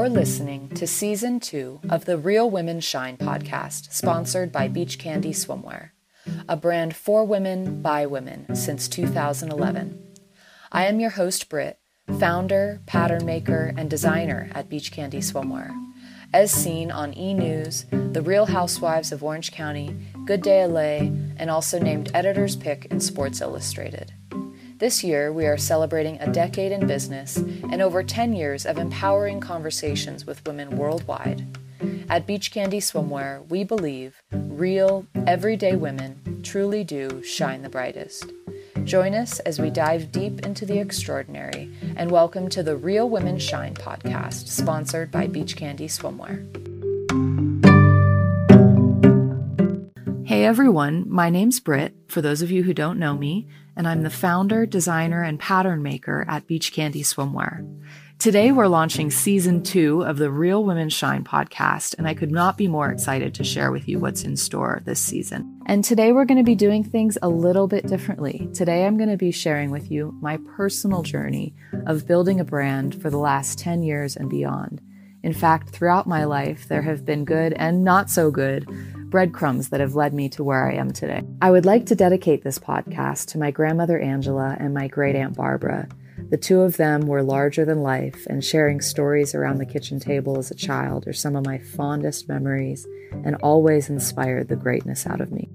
You're listening to season two of the Real Women Shine podcast, sponsored by Beach Candy Swimwear, a brand for women by women since 2011. I am your host, Britt, founder, pattern maker, and designer at Beach Candy Swimwear. As seen on E! News, The Real Housewives of Orange County, Good Day LA, and also named Editor's Pick in Sports Illustrated. This year, we are celebrating a decade in business and over 10 years of empowering conversations with women worldwide. At Beach Candy Swimwear, we believe real, everyday women truly do shine the brightest. Join us as we dive deep into the extraordinary and welcome to the Real Women Shine podcast, sponsored by Beach Candy Swimwear. Hey everyone, my name's Britt, for those of you who don't know me, and I'm the founder, designer, and pattern maker at Beach Candy Swimwear. Today, we're launching season two of the Real Women Shine podcast, and I could not be more excited to share with you what's in store this season. And today, we're going to be doing things a little bit differently. Today, I'm going to be sharing with you my personal journey of building a brand for the last 10 years and beyond. In fact, throughout my life, there have been good and not so good breadcrumbs that have led me to where I am today. I would like to dedicate this podcast to my grandmother Angela and my great aunt Barbara. The two of them were larger than life, and sharing stories around the kitchen table as a child are some of my fondest memories and always inspired the greatness out of me.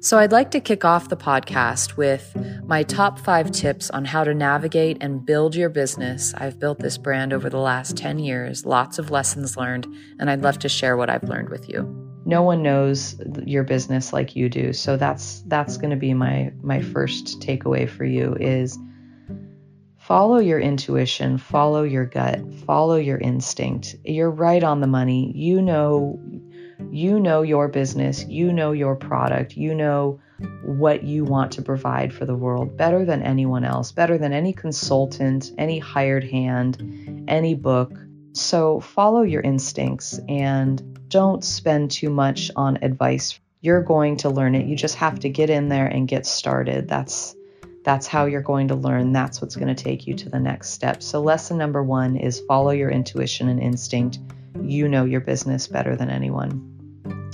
So, I'd like to kick off the podcast with my top five tips on how to navigate and build your business. I've built this brand over the last 10 years, lots of lessons learned, and I'd love to share what I've learned with you no one knows your business like you do. So that's that's going to be my my first takeaway for you is follow your intuition follow your gut follow your instinct. You're right on the money. You know you know your business. You know your product. You know what you want to provide for the world better than anyone else better than any consultant any hired hand any book. So follow your instincts and don't spend too much on advice. You're going to learn it. You just have to get in there and get started. That's that's how you're going to learn. That's what's going to take you to the next step. So lesson number 1 is follow your intuition and instinct. You know your business better than anyone.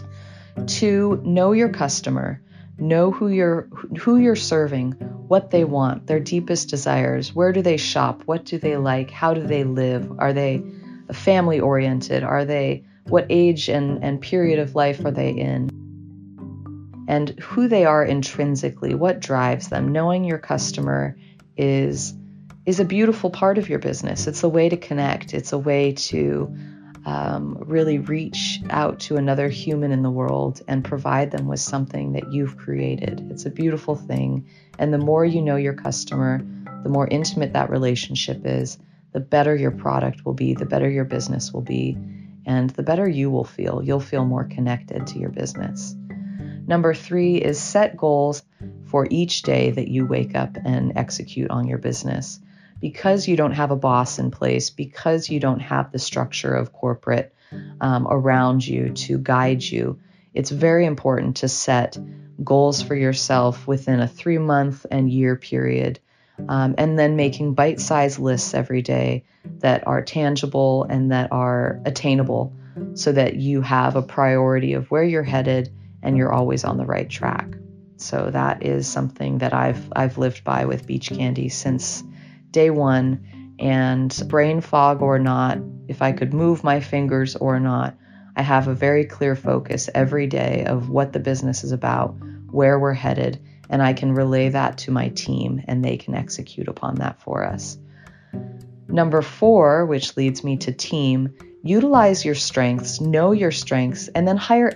2, know your customer. Know who you're who you're serving, what they want, their deepest desires, where do they shop, what do they like, how do they live? Are they family oriented? Are they what age and, and period of life are they in? And who they are intrinsically, what drives them. Knowing your customer is is a beautiful part of your business. It's a way to connect. It's a way to um, really reach out to another human in the world and provide them with something that you've created. It's a beautiful thing. And the more you know your customer, the more intimate that relationship is, the better your product will be, the better your business will be, and the better you will feel. You'll feel more connected to your business. Number three is set goals for each day that you wake up and execute on your business. Because you don't have a boss in place, because you don't have the structure of corporate um, around you to guide you, it's very important to set goals for yourself within a three month and year period um, and then making bite sized lists every day that are tangible and that are attainable so that you have a priority of where you're headed and you're always on the right track. So that is something that I've I've lived by with beach candy since day 1 and brain fog or not, if I could move my fingers or not, I have a very clear focus every day of what the business is about, where we're headed, and I can relay that to my team and they can execute upon that for us. Number four, which leads me to team, utilize your strengths, know your strengths, and then hire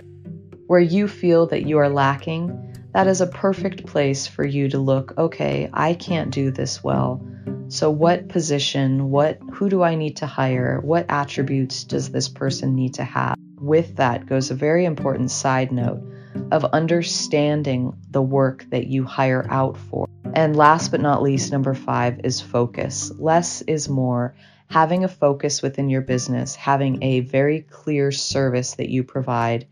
where you feel that you are lacking. That is a perfect place for you to look, okay, I can't do this well. So what position, what who do I need to hire? What attributes does this person need to have? With that goes a very important side note of understanding the work that you hire out for. And last but not least, number five is focus. Less is more. Having a focus within your business, having a very clear service that you provide,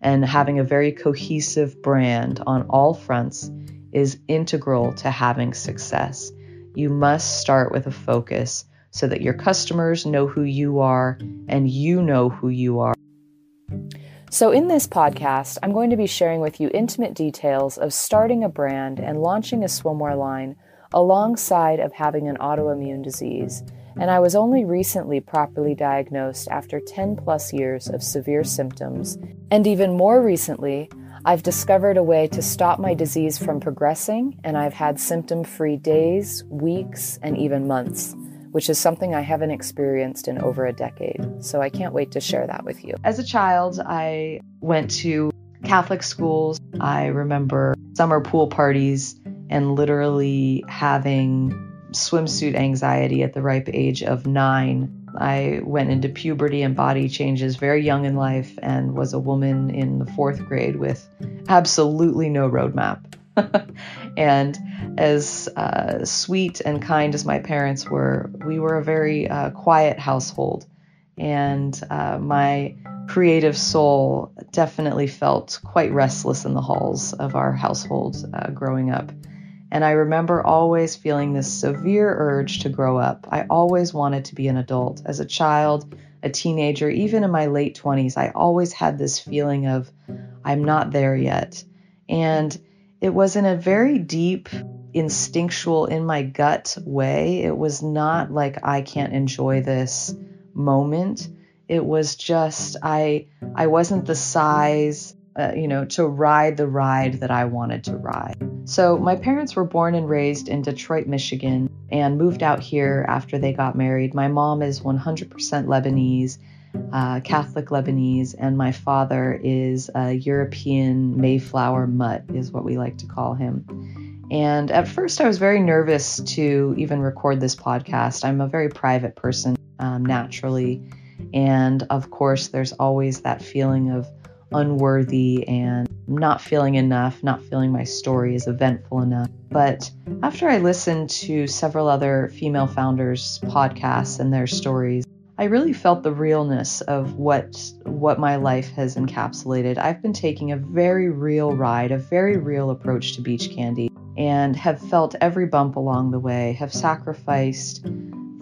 and having a very cohesive brand on all fronts is integral to having success. You must start with a focus. so that your customers know who you are and you know who you are. So, in this podcast, I'm going to be sharing with you intimate details of starting a brand and launching a swimwear line alongside of having an autoimmune disease. And I was only recently properly diagnosed after 10 plus years of severe symptoms. And even more recently, I've discovered a way to stop my disease from progressing, and I've had symptom free days, weeks, and even months which is something I haven't experienced in over a decade. So I can't wait to share that with you. As a child, I went to Catholic schools. I remember summer pool parties and literally having swimsuit anxiety at the ripe age of nine. I went into puberty and body changes very young in life and was a woman in the fourth grade with absolutely no roadmap. and as uh, sweet and kind as my parents were, we were a very uh, quiet household. And uh, my creative soul definitely felt quite restless in the halls of our household uh, growing up. And I remember always feeling this severe urge to grow up. I always wanted to be an adult. As a child, a teenager, even in my late 20s, I always had this feeling of, I'm not there yet. And it was in a very deep, instinctual, in my gut way. It was not like I can't enjoy this moment. It was just I I wasn't the size uh, you know, to ride the ride that I wanted to ride. So, my parents were born and raised in Detroit, Michigan, and moved out here after they got married. My mom is 100% Lebanese, uh, Catholic Lebanese, and my father is a European Mayflower mutt, is what we like to call him. And at first, I was very nervous to even record this podcast. I'm a very private person um, naturally. And of course, there's always that feeling of unworthy and not feeling enough, not feeling my story is eventful enough. But after I listened to several other female founders' podcasts and their stories, I really felt the realness of what what my life has encapsulated. I've been taking a very real ride, a very real approach to beach candy and have felt every bump along the way, have sacrificed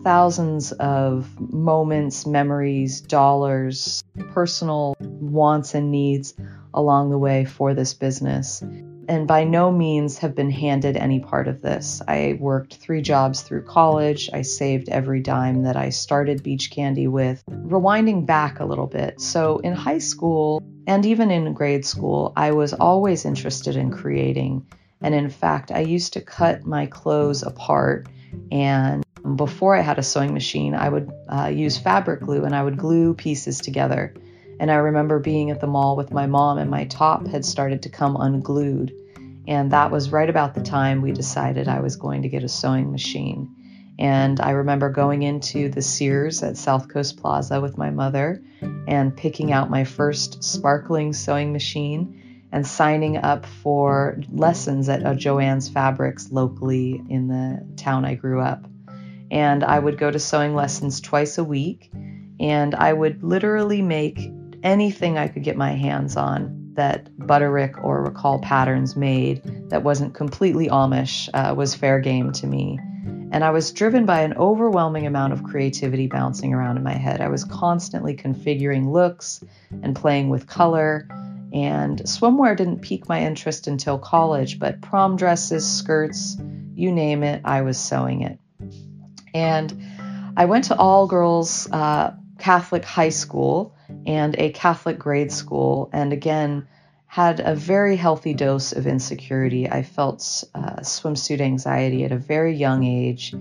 thousands of moments, memories, dollars, personal wants and needs along the way for this business and by no means have been handed any part of this. I worked three jobs through college. I saved every dime that I started Beach Candy with. Rewinding back a little bit. So, in high school and even in grade school, I was always interested in creating. And in fact, I used to cut my clothes apart. And before I had a sewing machine, I would uh, use fabric glue and I would glue pieces together. And I remember being at the mall with my mom, and my top had mm-hmm. started to come unglued. And that was right about the time we decided I was going to get a sewing machine. And I remember going into the Sears at South Coast Plaza with my mother and picking out my first sparkling sewing machine and signing up for lessons at Joanne's Fabrics locally in the town I grew up. And I would go to sewing lessons twice a week, and I would literally make anything I could get my hands on that Butterick or McCall Patterns made that wasn't completely Amish uh, was fair game to me. And I was driven by an overwhelming amount of creativity bouncing around in my head. I was constantly configuring looks and playing with color. And swimwear didn't pique my interest until college, but prom dresses, skirts, you name it, I was sewing it. And I went to all girls uh, Catholic high school and a Catholic grade school, and again, had a very healthy dose of insecurity. I felt uh, swimsuit anxiety at a very young age,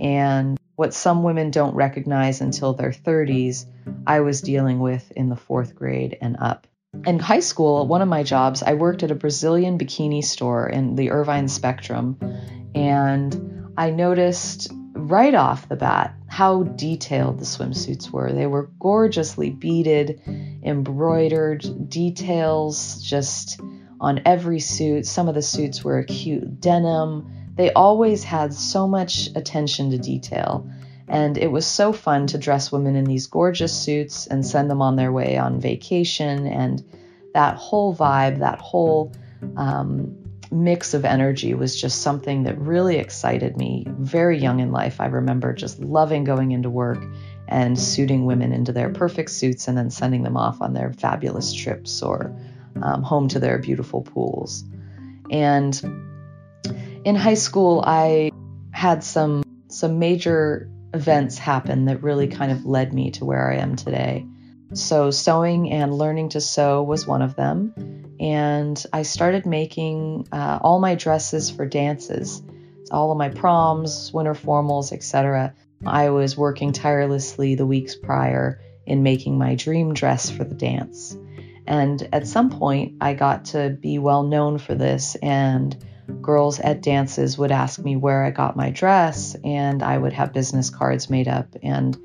and what some women don't recognize until their 30s, I was dealing with in the fourth grade and up. In high school, one of my jobs, I worked at a Brazilian bikini store in the Irvine Spectrum, and I noticed right off the bat how detailed the swimsuits were. They were gorgeously beaded, embroidered, details just on every suit. Some of the suits were acute denim. They always had so much attention to detail. And it was so fun to dress women in these gorgeous suits and send them on their way on vacation. And that whole vibe, that whole um, mix of energy was just something that really excited me. Very young in life, I remember just loving going into work and suiting women into their perfect suits and then sending them off on their fabulous trips or um, home to their beautiful pools. And in high school, I had some some major events happen that really kind of led me to where I am today. So sewing and learning to sew was one of them, and I started making uh, all my dresses for dances, all of my proms, winter formals, etc. I was working tirelessly the weeks prior in making my dream dress for the dance. And at some point, I got to be well known for this, and girls at dances would ask me where I got my dress, and I would have business cards made up. And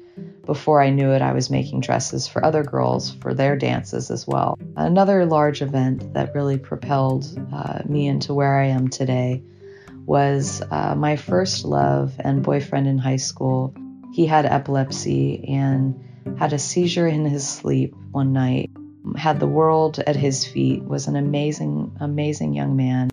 before I knew it, I was making dresses for other girls for their dances as well. Another large event that really propelled uh, me into where I am today was uh, my first love and boyfriend in high school. He had epilepsy and had a seizure in his sleep one night. Had the world at his feet, was an amazing, amazing young man.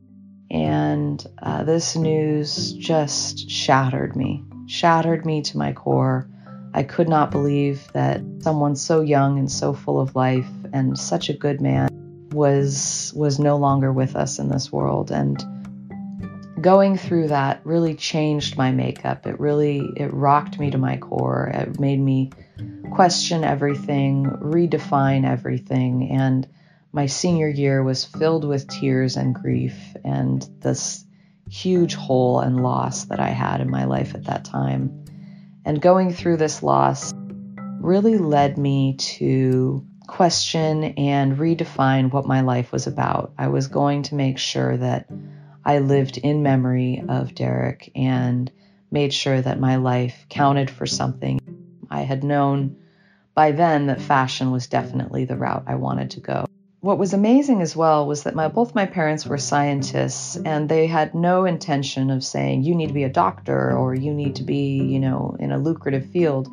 And uh, this news just shattered me, shattered me to my core. I could not believe that someone so young and so full of life and such a good man was was no longer with us in this world and going through that really changed my makeup. It really it rocked me to my core. It made me question everything, redefine everything, and my senior year was filled with tears and grief and this huge hole and loss that I had in my life at that time. And going through this loss really led me to question and redefine what my life was about. I was going to make sure that I lived in memory of Derek and made sure that my life counted for something. I had known by then that fashion was definitely the route I wanted to go. What was amazing as well was that my, both my parents were scientists and they had no intention of saying you need to be a doctor or you need to be, you know, in a lucrative field.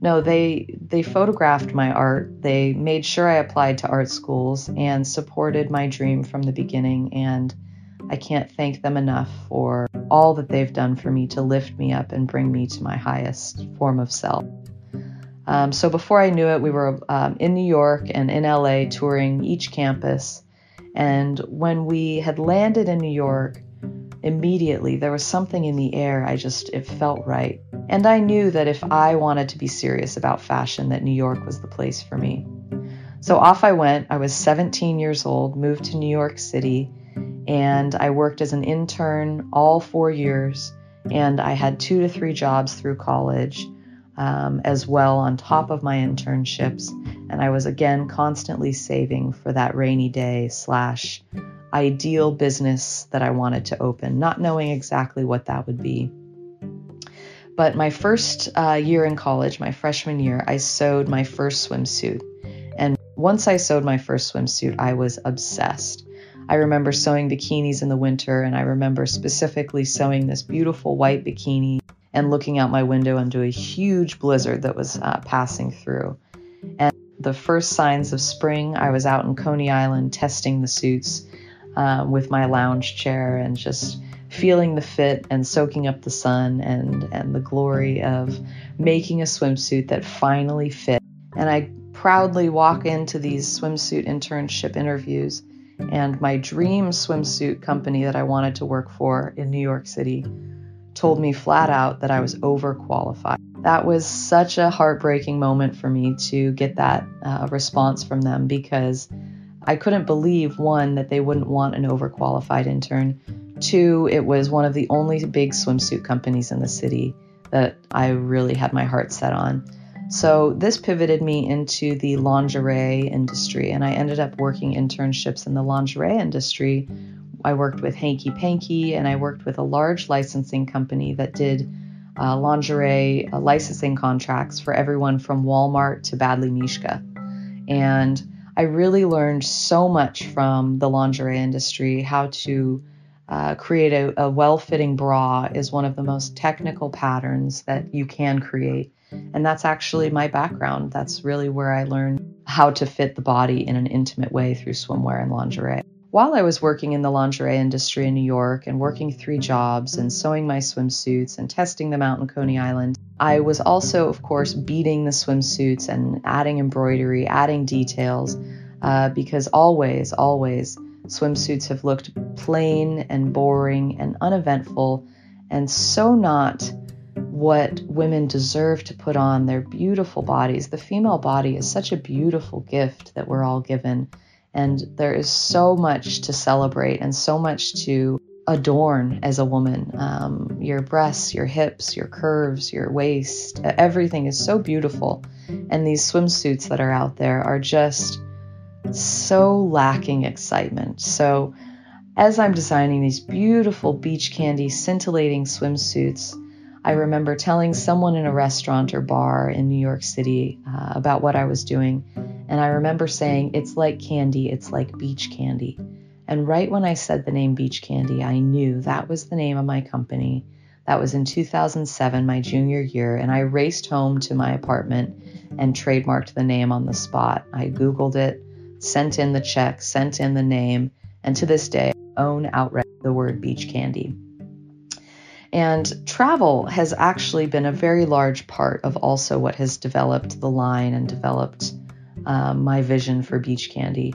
No, they they photographed my art. They made sure I applied to art schools and supported my dream from the beginning and I can't thank them enough for all that they've done for me to lift me up and bring me to my highest form of self. Um, so before I knew it, we were um, in New York and in LA touring each campus. And when we had landed in New York, immediately there was something in the air. I just, it felt right. And I knew that if I wanted to be serious about fashion, that New York was the place for me. So off I went. I was 17 years old, moved to New York City, and I worked as an intern all four years. And I had two to three jobs through college um, as well on top of my internships. And I was again constantly saving for that rainy day slash ideal business that I wanted to open, not knowing exactly what that would be. But my first uh, year in college, my freshman year, I sewed my first swimsuit. And once I sewed my first swimsuit, I was obsessed. I remember sewing bikinis in the winter, and I remember specifically sewing this beautiful white bikini and looking out my window into a huge blizzard that was uh, passing through. And the first signs of spring, I was out in Coney Island testing the suits um, with my lounge chair and just feeling the fit and soaking up the sun and, and the glory of making a swimsuit that finally fit. And I proudly walk into these swimsuit internship interviews and my dream swimsuit company that I wanted to work for in New York City told me flat out that I was overqualified. That was such a heartbreaking moment for me to get that uh, response from them because I couldn't believe one, that they wouldn't want an overqualified intern. Two, it was one of the only big swimsuit companies in the city that I really had my heart set on. So this pivoted me into the lingerie industry, and I ended up working internships in the lingerie industry. I worked with Hanky Panky, and I worked with a large licensing company that did uh, lingerie uh, licensing contracts for everyone from Walmart to Badgley Mischka. And I really learned so much from the lingerie industry. How to uh, create a, a well fitting bra is one of the most technical patterns that you can create. And that's actually my background. That's really where I learned how to fit the body in an intimate way through swimwear and lingerie. While I was working in the lingerie industry in New York and working three jobs and sewing my swimsuits and testing them out in Coney Island, I was also, of course, beading the swimsuits and adding embroidery, adding details, uh, because always, always, swimsuits have looked plain and boring and uneventful and so not what women deserve to put on their beautiful bodies. The female body is such a beautiful gift that we're all given. And there is so much to celebrate and so much to adorn as a woman. Um, your breasts, your hips, your curves, your waist, everything is so beautiful. And these swimsuits that are out there are just so lacking excitement. So, as I'm designing these beautiful beach candy scintillating swimsuits, I remember telling someone in a restaurant or bar in New York City uh, about what I was doing. And I remember saying, It's like candy, it's like beach candy. And right when I said the name Beach Candy, I knew that was the name of my company. That was in 2007, my junior year, and I raced home to my apartment and trademarked the name on the spot. I Googled it, sent in the check, sent in the name, and to this day, own outright the word beach candy. And travel has actually been a very large part of also what has developed the line and developed um, my vision for beach candy.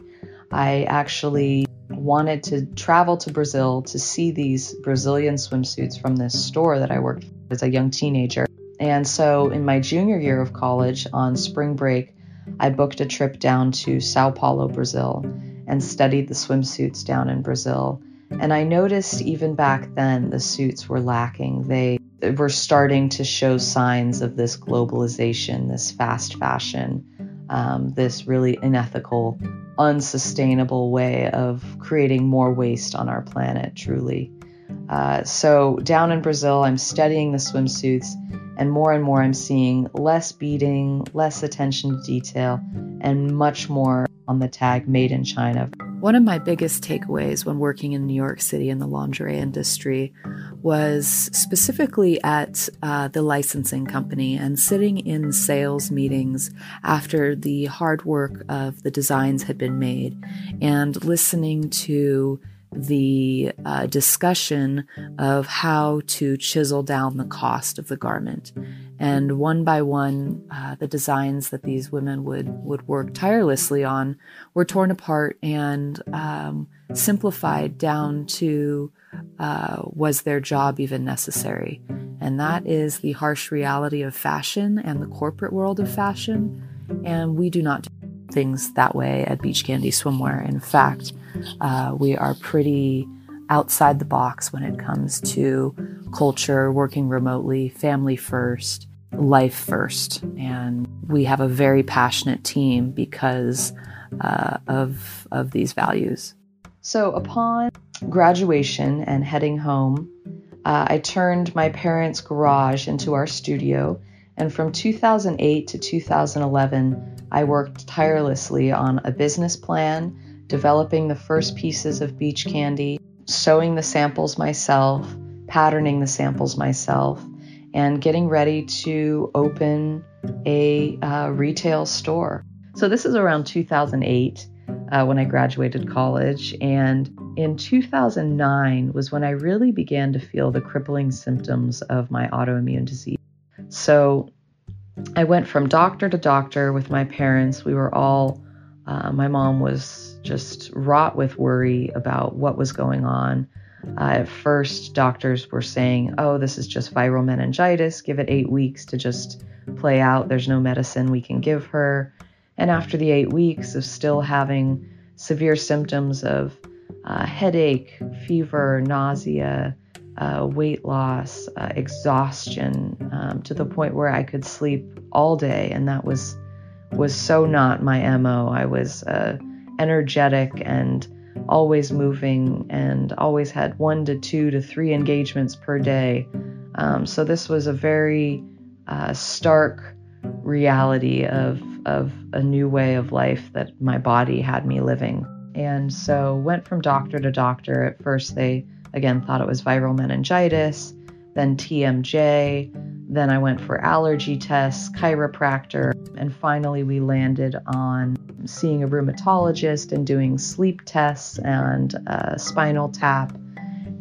I actually wanted to travel to Brazil to see these Brazilian swimsuits from this store that I worked as a young teenager. And so in my junior year of college on spring break, I booked a trip down to Sao Paulo, Brazil, and studied the swimsuits down in Brazil. And I noticed even back then the suits were lacking. They were starting to show signs of this globalization, this fast fashion, um, this really unethical, unsustainable way of creating more waste on our planet, truly. Uh, so, down in Brazil, I'm studying the swimsuits, and more and more I'm seeing less beading, less attention to detail, and much more on the tag made in China. One of my biggest takeaways when working in New York City in the lingerie industry was specifically at uh, the licensing company and sitting in sales meetings after the hard work of the designs had been made and listening to the uh, discussion of how to chisel down the cost of the garment. And one by one, uh, the designs that these women would, would work tirelessly on were torn apart and um, simplified down to uh, was their job even necessary? And that is the harsh reality of fashion and the corporate world of fashion. And we do not do things that way at Beach Candy Swimwear. In fact, uh, we are pretty outside the box when it comes to culture, working remotely, family first, life first. And we have a very passionate team because uh, of, of these values. So, upon graduation and heading home, uh, I turned my parents' garage into our studio. And from 2008 to 2011, I worked tirelessly on a business plan developing the first pieces of beach candy, sewing the samples myself, patterning the samples myself, and getting ready to open a uh, retail store. So, this is around 2008 uh, when I graduated college. And in 2009 was when I really began to feel the crippling symptoms of my autoimmune disease. So, I went from doctor to doctor with my parents. We were all, uh, my mom was just wrought with worry about what was going on. Uh, at first, doctors were saying, oh, this is just viral meningitis. Give it eight weeks to just play out. There's no medicine we can give her. And after the eight weeks of still having severe symptoms of uh, headache, fever, nausea, uh, weight loss, uh, exhaustion, um, to the point where I could sleep all day, and that was was so not my mo. I was uh, energetic and always moving and always had one to two to three engagements per day. Um, so this was a very uh, stark reality of of a new way of life that my body had me living. And so went from doctor to doctor. At first they again thought it was viral meningitis, then TMJ, then I went for allergy tests, chiropractor, and finally we landed on seeing a rheumatologist and doing sleep tests and a spinal tap.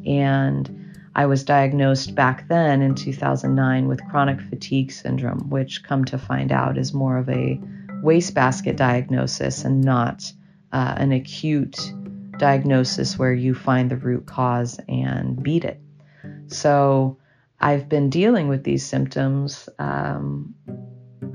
And I was diagnosed back then in 2009 with chronic fatigue syndrome, which, come to find out, is more of a wastebasket diagnosis and not uh, an acute diagnosis where you find the root cause and beat it. So I've been dealing with these symptoms um,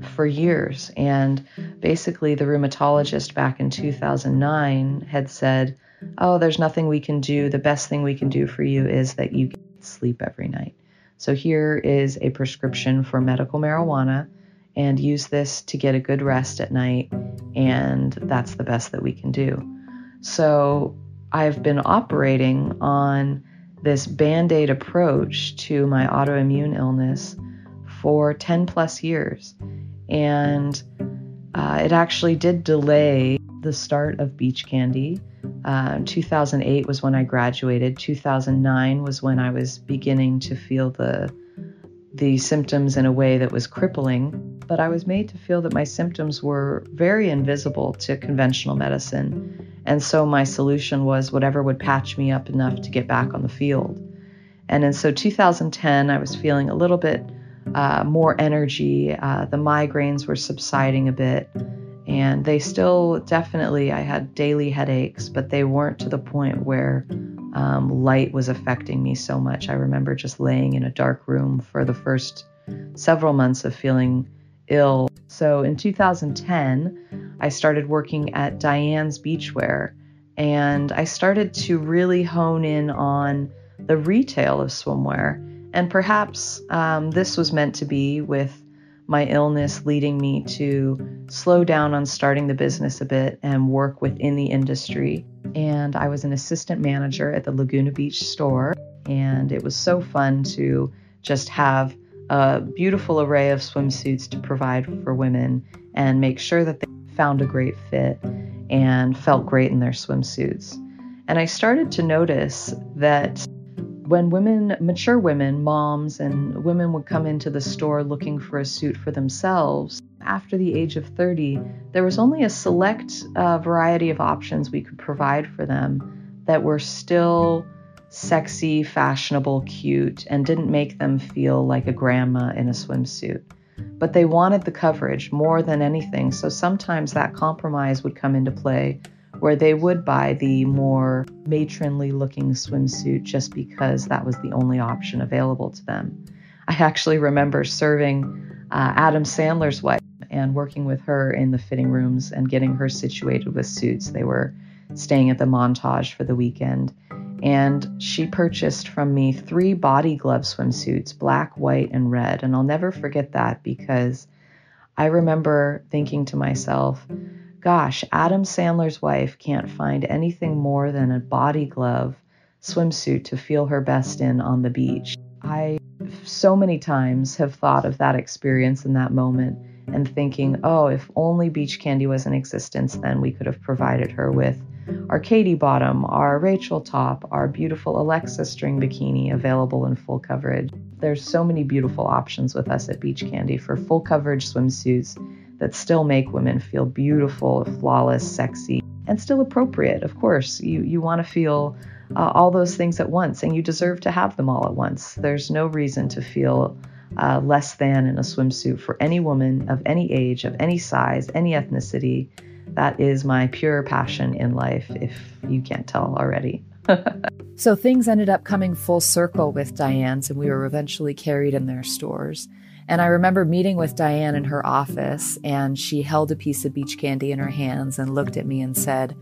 for years. And basically, the rheumatologist back in 2009 had said, Oh, there's nothing we can do. The best thing we can do for you is that you sleep every night. So here is a prescription for medical marijuana and use this to get a good rest at night. And that's the best that we can do. So I've been operating on this band aid approach to my autoimmune illness for 10 plus years. And uh, it actually did delay the start of Beach Candy. Uh, 2008 was when I graduated. 2009 was when I was beginning to feel the the symptoms in a way that was crippling. But I was made to feel that my symptoms were very invisible to conventional medicine and so my solution was whatever would patch me up enough to get back on the field. And in so 2010, I was feeling a little bit uh, more energy. Uh, the migraines were subsiding a bit, and they still definitely, I had daily headaches, but they weren't to the point where um, light was affecting me so much. I remember just laying in a dark room for the first several months of feeling ill. So in 2010, I started working at Diane's Beachwear and I started to really hone in on the retail of swimwear. And perhaps um, this was meant to be with my illness leading me to slow down on starting the business a bit and work within the industry. And I was an assistant manager at the Laguna Beach store. And it was so fun to just have a beautiful array of swimsuits to provide for women and make sure that they found a great fit and felt great in their swimsuits. And I started to notice that when women, mature women, moms, and women would come into the store looking for a suit for themselves, after the age of 30, there was only a select uh, variety of options we could provide for them that were still sexy, fashionable, cute, and didn't make them feel like a grandma in a swimsuit but they wanted the coverage more than anything. So sometimes that compromise would come into play where they would buy the more matronly looking swimsuit just because that was the only option available to them. I actually remember serving uh, Adam Sandler's wife and working with her in the fitting rooms and getting her situated with suits. They were staying at the Montage for the weekend and she purchased from me three body glove swimsuits black, white, and red. And I'll never forget that because I remember thinking to myself, gosh, Adam Sandler's wife can't mm. find anything more than a body glove swimsuit to feel her best in on the beach. I so many times have thought of that experience in that moment and thinking, oh, if only Beach Candy was in existence, then we could have provided her with our Katie bottom, our Rachel top, our beautiful Alexa string bikini available in full coverage. There's so many beautiful options with us at Beach Candy for full coverage swimsuits that still make women feel beautiful, flawless, sexy, and still appropriate. Of course, you, you want to feel uh, all those things at once, and you deserve to have them all at once. There's no reason to feel uh, less than in a swimsuit for any woman of any age, of any size, any ethnicity that is my pure passion in life, if you can't tell already. so things ended up coming full circle with Diane's, and we were eventually carried in their stores. And I remember meeting with Diane in her office, and she held a piece of beach candy in her hands and looked at me and said,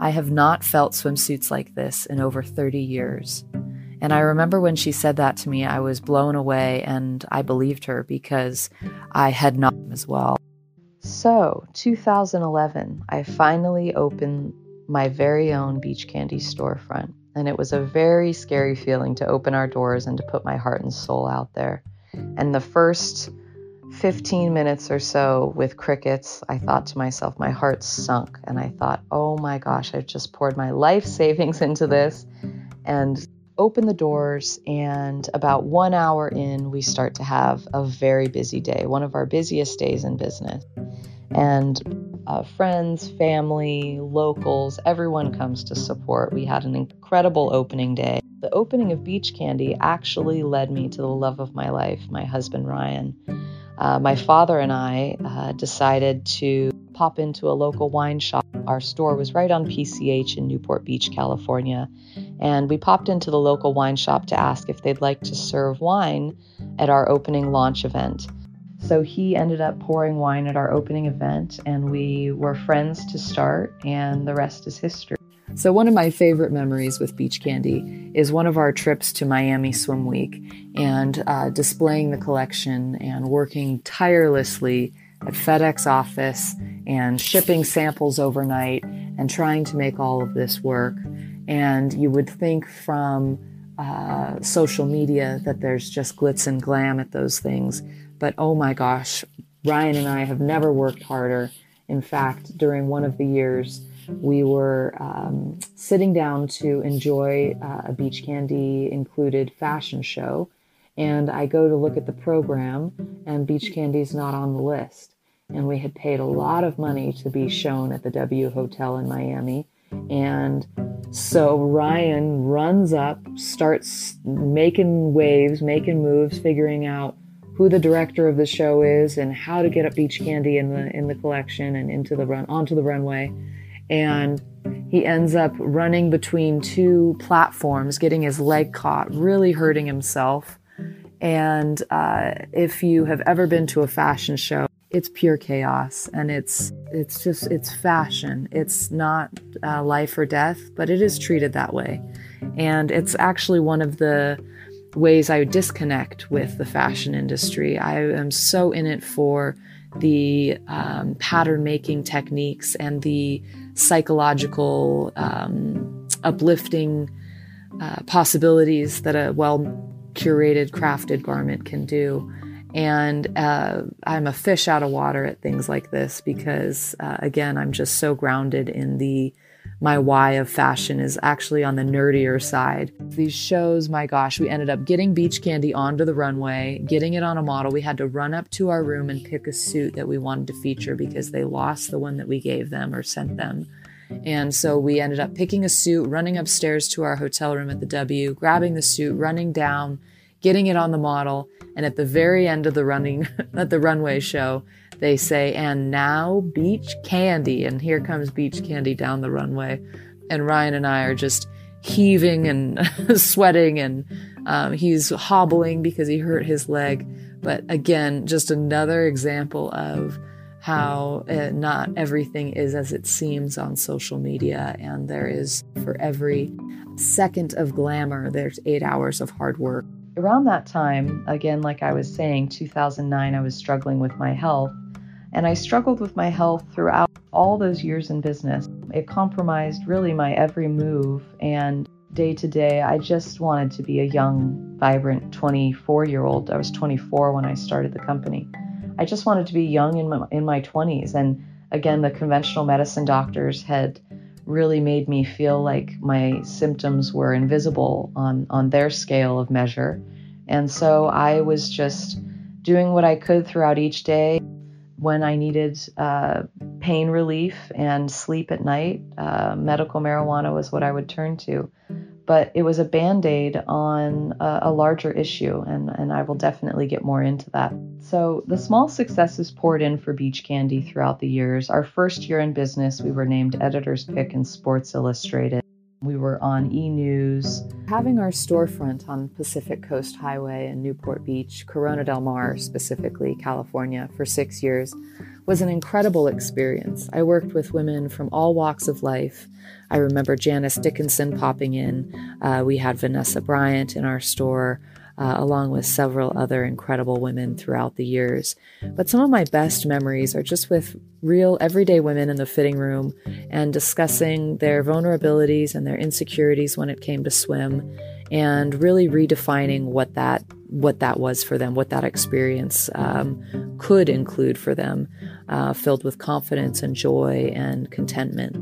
I have not felt swimsuits like this in over 30 years. And I remember when she said that to me, I was blown away and I believed her because I had not as well. So, 2011, I finally opened my very own Beach Candy storefront, and it was a very scary feeling to open our doors and to put my heart and soul out there. And the first 15 minutes or so with crickets, I thought to myself, my heart sunk, and I thought, oh my gosh, I've just poured my life savings into this. And open the doors, and about one hour in, we start to have a very busy day, one of our busiest days in business. And uh, friends, family, locals, everyone comes to support. We had an incredible opening day. The opening of Beach Candy actually led me to the love of my life, my husband Ryan. Uh, my father and I uh, decided to pop into a local wine shop. Our store was right on PCH in Newport Beach, California. And we popped into the local wine shop to ask if they'd like to serve wine at our opening launch event. So he ended up pouring wine at our opening event, and we were friends to start, and the rest is history. So, one of my favorite memories with Beach Candy is one of our trips to Miami Swim Week and uh, displaying the collection and working tirelessly at FedEx office and shipping samples overnight and trying to make all of this work. And you would think from uh, social media that there's just glitz and glam at those things. But oh my gosh, Ryan and I have never worked harder. In fact, during one of the years, we were um, sitting down to enjoy uh, a beach candy included fashion show. And I go to look at the program, and Beach Candy's not on the list. And we had paid a lot of money to be shown at the W Hotel in Miami. And so Ryan runs up, starts making waves, making moves, figuring out who the director of the show is and how to get up beach candy in the in the collection and into the run onto the runway and he ends up running between two platforms, getting his leg caught, really hurting himself. And uh, if you have ever been to a fashion show, it's pure chaos, and it's it's just it's fashion. It's not uh, life or death, but it is treated that way, and it's actually one of the ways I disconnect with the fashion industry. I am so in it for the um, pattern making techniques and the psychological, um, uplifting uh, possibilities that a well curated, crafted garment can do. And uh, I'm a fish out of water at things like this because, uh, again, I'm just so grounded in the my why of fashion is actually on the nerdier side. These shows, my gosh, we ended up getting beach candy onto the runway, getting it on a model. We had to run up to our room and pick a suit that we wanted to feature because they lost the one that we gave them or sent them. And so we ended up picking a suit, running upstairs to our hotel room at the W, grabbing the suit, running down, getting it on the model, and at the very end of the running at the runway show, they say, and now beach candy. And here comes beach candy down the runway. And Ryan and I are just heaving and sweating, and um, he's hobbling because he hurt his leg. But again, just another example of how uh, not everything is as it seems on social media, and there is for every second of glamour, there's eight hours of hard work. Around that time, again, like I was saying, 2009, I was struggling with my health. And I struggled with my health throughout all those years in business. It compromised really my every move. And day to day, I just wanted to be a young, vibrant 24 year old. I was 24 when I started the company. I just wanted to be young in my, in my 20s. And again, the conventional medicine doctors had really made me feel like my symptoms were invisible on, on their scale of measure. And so I was just doing what I could throughout each day when I needed uh, pain relief and sleep at night, uh, medical marijuana was what I would turn to. But it was a band aid on a, a, larger issue, and, and I will definitely get more into that. So, the small successes poured in for Beach Candy throughout the years. Our first year in business, we were named Editor's Pick in Sports Illustrated. We were on e news. Having our storefront on Pacific Coast Highway in Newport Beach, Corona del Mar, specifically California, for six years was an incredible experience. I worked with women from all walks of life. I remember Janice Dickinson popping in. Uh, we had Vanessa Bryant in our store uh, along with several other incredible women throughout the years. But some of my best memories are just with real everyday women in the fitting room and discussing their vulnerabilities and their insecurities when it came to swim and really redefining what that what that was for them, what that experience um, could include for them, uh, filled with confidence and joy and contentment.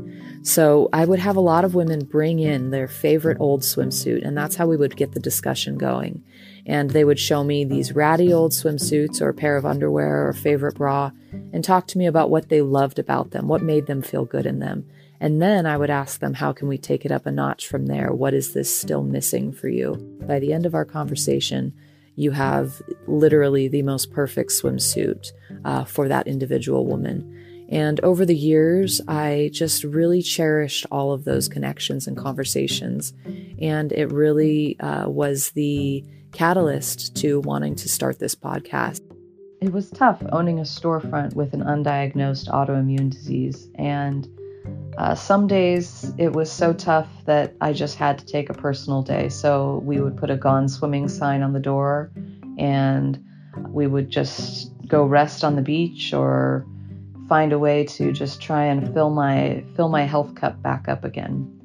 So I would have a lot of women bring in their favorite old swimsuit, and that's how we would get the discussion going. And they would show me these ratty old swimsuits or a pair of underwear or favorite bra and talk to me about what they loved about them, what made them feel good in them. And then I would ask them, how can we take it up a notch from there? What is this still missing for you? By the end of our conversation, you have literally the most perfect swimsuit uh, for that individual woman. And over the years, I just really cherished all of those connections and conversations. And it really uh, was the catalyst to wanting to start this podcast. It was tough owning a storefront with an undiagnosed autoimmune disease. And uh, some days it was so tough that I just had to take a personal day. So we would put a gone swimming sign on the door and we would just go rest on the beach or find a way to just try and fill my fill my health cup back up again.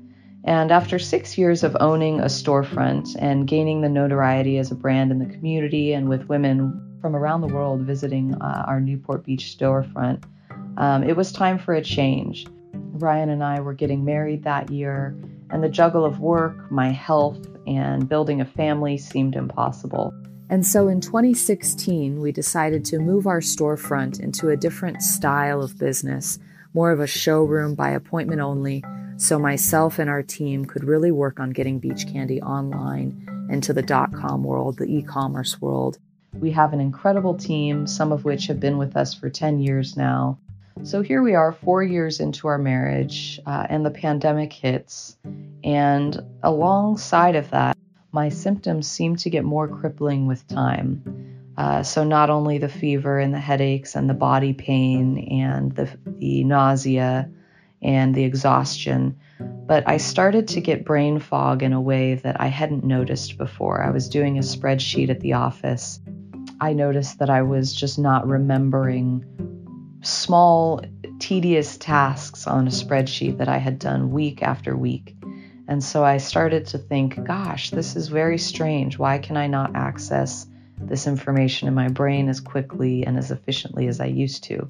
And after six years of owning a storefront and gaining the notoriety as a brand in the community and with women from around the world visiting uh, our Newport Beach storefront, um, it was time for a change. Ryan and I were getting married that year, and the juggle of work, my health, and building a family seemed impossible. And so in 2016, we decided to move our storefront into a different style of business, more of a showroom by appointment only, so myself and our team could really work on getting Beach Candy online into the dot com world, the e commerce world. We have an incredible team, some of which have been with us for 10 years now, so here we are, four years into our marriage, uh, and the pandemic hits. And alongside of that, my symptoms seem to get more crippling with time. Uh, so not only the fever and the headaches and the body pain and the, the nausea and the exhaustion, but I started to get brain fog in a way that I hadn't noticed before. I was doing a spreadsheet at the office. I noticed that I was just not remembering small, tedious tasks on a spreadsheet that I had done week after week. And so I started to think, gosh, this is very strange. Why can I not access this information in my brain as quickly and as efficiently as I used to?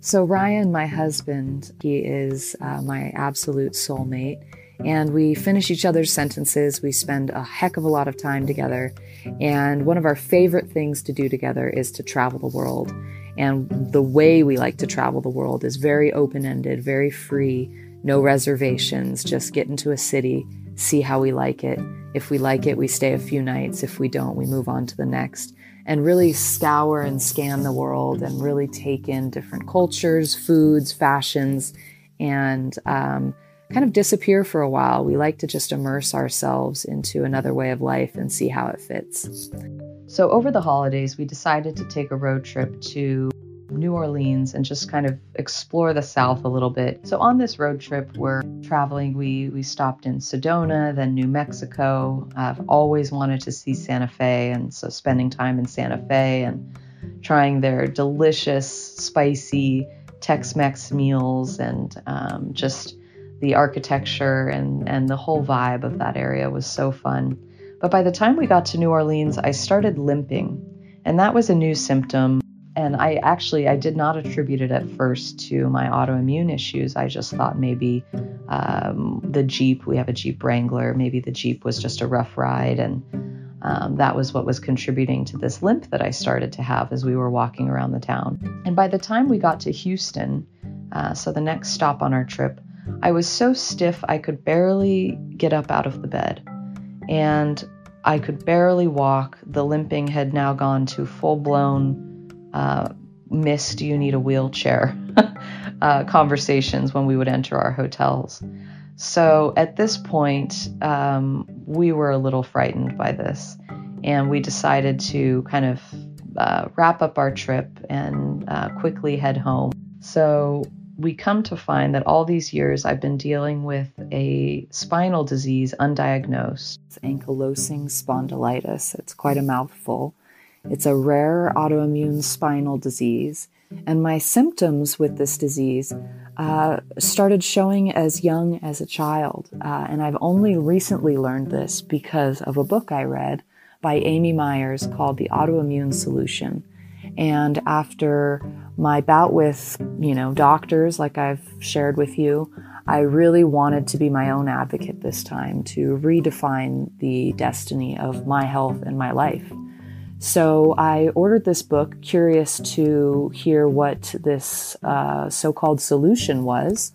So, Ryan, my husband, he is uh, my absolute soulmate. And we finish each other's sentences. We spend a heck of a lot of time together. And one of our favorite things to do together is to travel the world. And the way we like to travel the world is very open ended, very free, no reservations, just get into a city, see how we like it. If we like it, we stay a few nights. If we don't, we move on to the next. And really scour and scan the world and really take in different cultures, foods, fashions, and um, kind of disappear for a while. We like to just immerse ourselves into another way of life and see how it fits. So, over the holidays, we decided to take a road trip to New Orleans and just kind of explore the South a little bit. So, on this road trip, we're traveling. We, we stopped in Sedona, then New Mexico. I've always wanted to see Santa Fe, and so spending time in Santa Fe and trying their delicious, spicy Tex Mex meals and um, just the architecture and, and the whole vibe of that area was so fun. But by the time we got to New Orleans, I started limping, and that was a new symptom. And I actually I did not attribute it at first to my autoimmune issues. I just thought maybe um, the Jeep, we have a Jeep Wrangler, maybe the Jeep was just a rough ride, and um, that was what was contributing to this limp that I started to have as we were walking around the town. And by the time we got to Houston, uh, so the next stop on our trip, I was so stiff I could barely get up out of the bed and I could barely walk. The limping had now gone to full blown uh, miss, do you need a wheelchair uh, conversations when we would enter our hotels. So at this point, um, we were a little frightened by this, and we decided to kind of uh, wrap up our trip and uh, quickly head home. So we come to find that all these years I've been dealing with a spinal disease undiagnosed. It's ankylosing spondylitis. It's quite a mouthful. It's a rare autoimmune spinal disease. And my symptoms with this disease uh, started showing as young as a child. Uh, and I've only recently learned this because of a book I read by Amy Myers called The Autoimmune Solution. And after my bout with, you know, doctors, like I've shared with you, I really wanted to be my own advocate this time to redefine the destiny of my health and my life. So I ordered this book, curious to hear what this uh, so called solution was.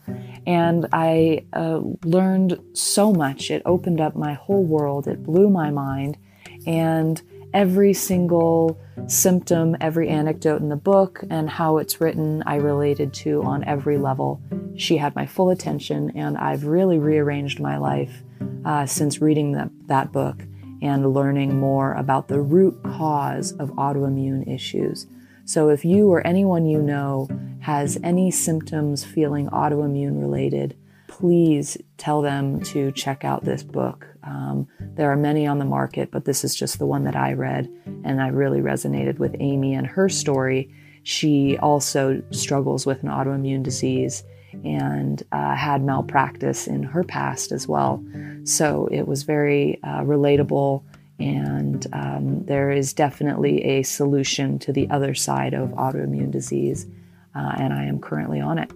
And I uh, learned so much. It opened up my whole world, it blew my mind. And every single symptom, every anecdote in the book, and how it's written, I related to on every level. She had my full attention, and I've really rearranged my life uh, since reading the, that book and learning more about the root cause of autoimmune issues. So, if you or anyone you know has any symptoms feeling autoimmune related, please tell them to check out this book. Um, there are many on the market, but this is just the one that I read, and I really resonated with Amy and her story. She also struggles with an autoimmune disease and uh, had malpractice in her past as well. So it was very uh, relatable, and um, there is definitely a solution to the other side of autoimmune disease, uh, and I am currently on it.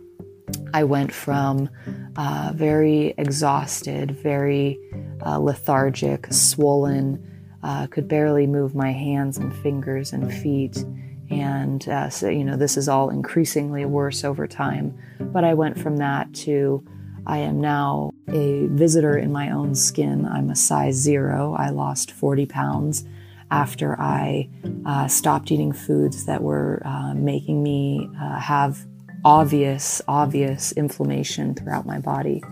I went from uh, very exhausted, very uh, lethargic, swollen, uh, could barely move my hands and fingers and feet and uh, so, you know, this is all increasingly worse over time. But I went from that to I am now a visitor in my own skin. I'm a size zero. I lost 40 pounds after I uh, stopped eating foods that were uh, making me uh, have obvious, obvious inflammation throughout my body.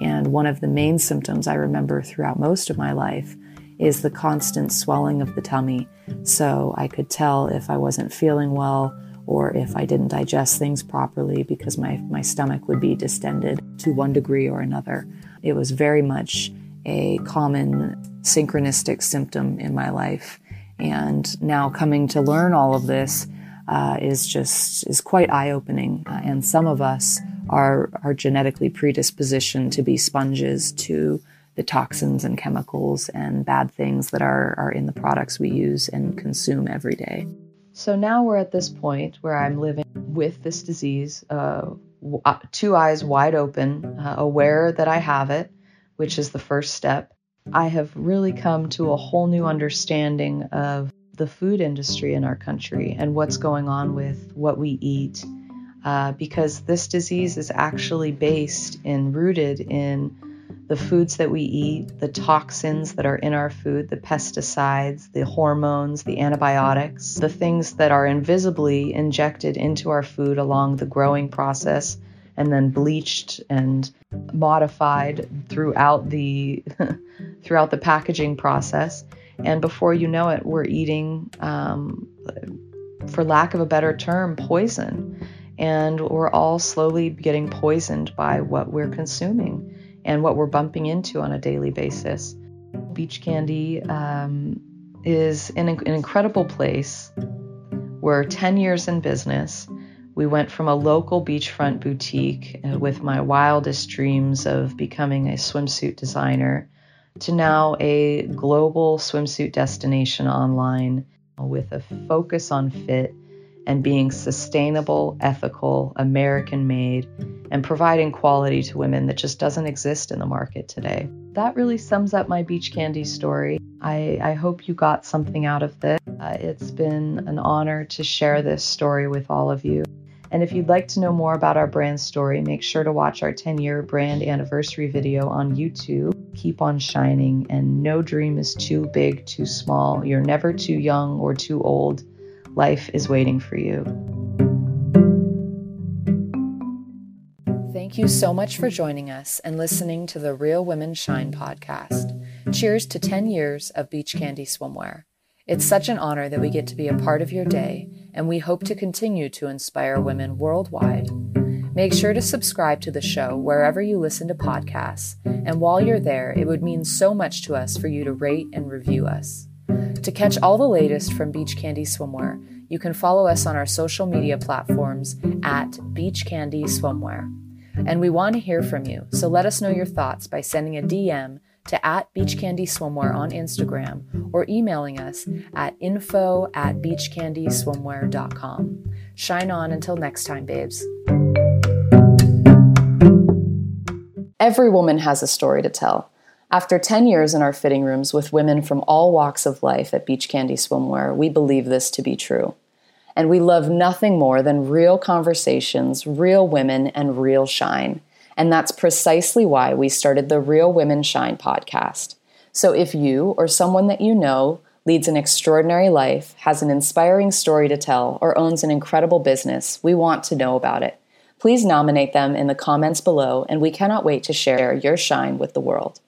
And one of the main symptoms I remember throughout most of my life is the constant swelling of the tummy. So I could tell if I wasn't feeling well or if I didn't digest things properly because my, my stomach would be distended to one degree or another. It was very much a common synchronistic symptom in my life. And now coming to learn all of this uh, is just is quite eye opening. Uh, and some of us are are genetically predispositioned to be sponges to the toxins and chemicals and bad things that are, are in the products we use and consume every day. So now we're at this point where I'm living with this disease, uh, uh, two eyes wide open, uh, aware that I have it, which is the first step. I have really come to a whole new understanding of the food industry in our country and what's going on with what we eat. Uh, because this disease is actually based and rooted in the foods that we eat, the toxins that are in our food, the pesticides, the hormones, the antibiotics, the things that are invisibly injected into our food along the growing process and then bleached and modified throughout the throughout the packaging process. And before you know it, we're eating, um, for lack of a better term, poison. And we're all slowly getting poisoned by what we're consuming and what we're bumping into on a daily basis. Beach Candy um, is an, an incredible place. We're 10 years in business. We went from a local beachfront boutique uh, with my wildest dreams of becoming a swimsuit designer to now a global swimsuit destination online with a focus on fit and being sustainable, ethical, American made, and providing quality to women that just doesn't exist in the market today. That really sums up my beach candy story. I, I hope you got something out of this. Uh, it's been an honor to share this story with all of you. And if you'd like to know more about our brand story, make sure to watch our 10 year brand anniversary video on YouTube. Keep on shining, and no dream is too big, too small. You're never too young or too old life is waiting for you. Thank you so much for joining us and listening to the Real Women Shine podcast. Cheers to 10 years of Beach Candy Swimwear. It's such an honor that we get to be a part of your day, and we hope to continue to inspire women worldwide. Make sure to subscribe to the show wherever you listen to podcasts, and while you're there, it would mean so much to us for you to rate and review us. To catch all the latest from Beach Candy Swimwear, you can follow us on our social media platforms at Beach Candy Swimwear. And we want to hear from you, so let us know your thoughts by sending a DM to at Beach Candy Swimwear on Instagram or emailing us at info at beachcandyswimwear.com. Shine on until next time, babes. Every woman has a story to tell. After 10 years in our fitting rooms with women from all walks of life at Beach Candy Swimwear, we believe this to be true. And we love nothing more than real conversations, real women, and real shine. And that's precisely why we started the Real Women Shine podcast. So if you or someone that you know leads an extraordinary life, has an inspiring story to tell, or owns an incredible business, we want to know about it. Please nominate them in the comments below, and we cannot wait to share your shine with the world.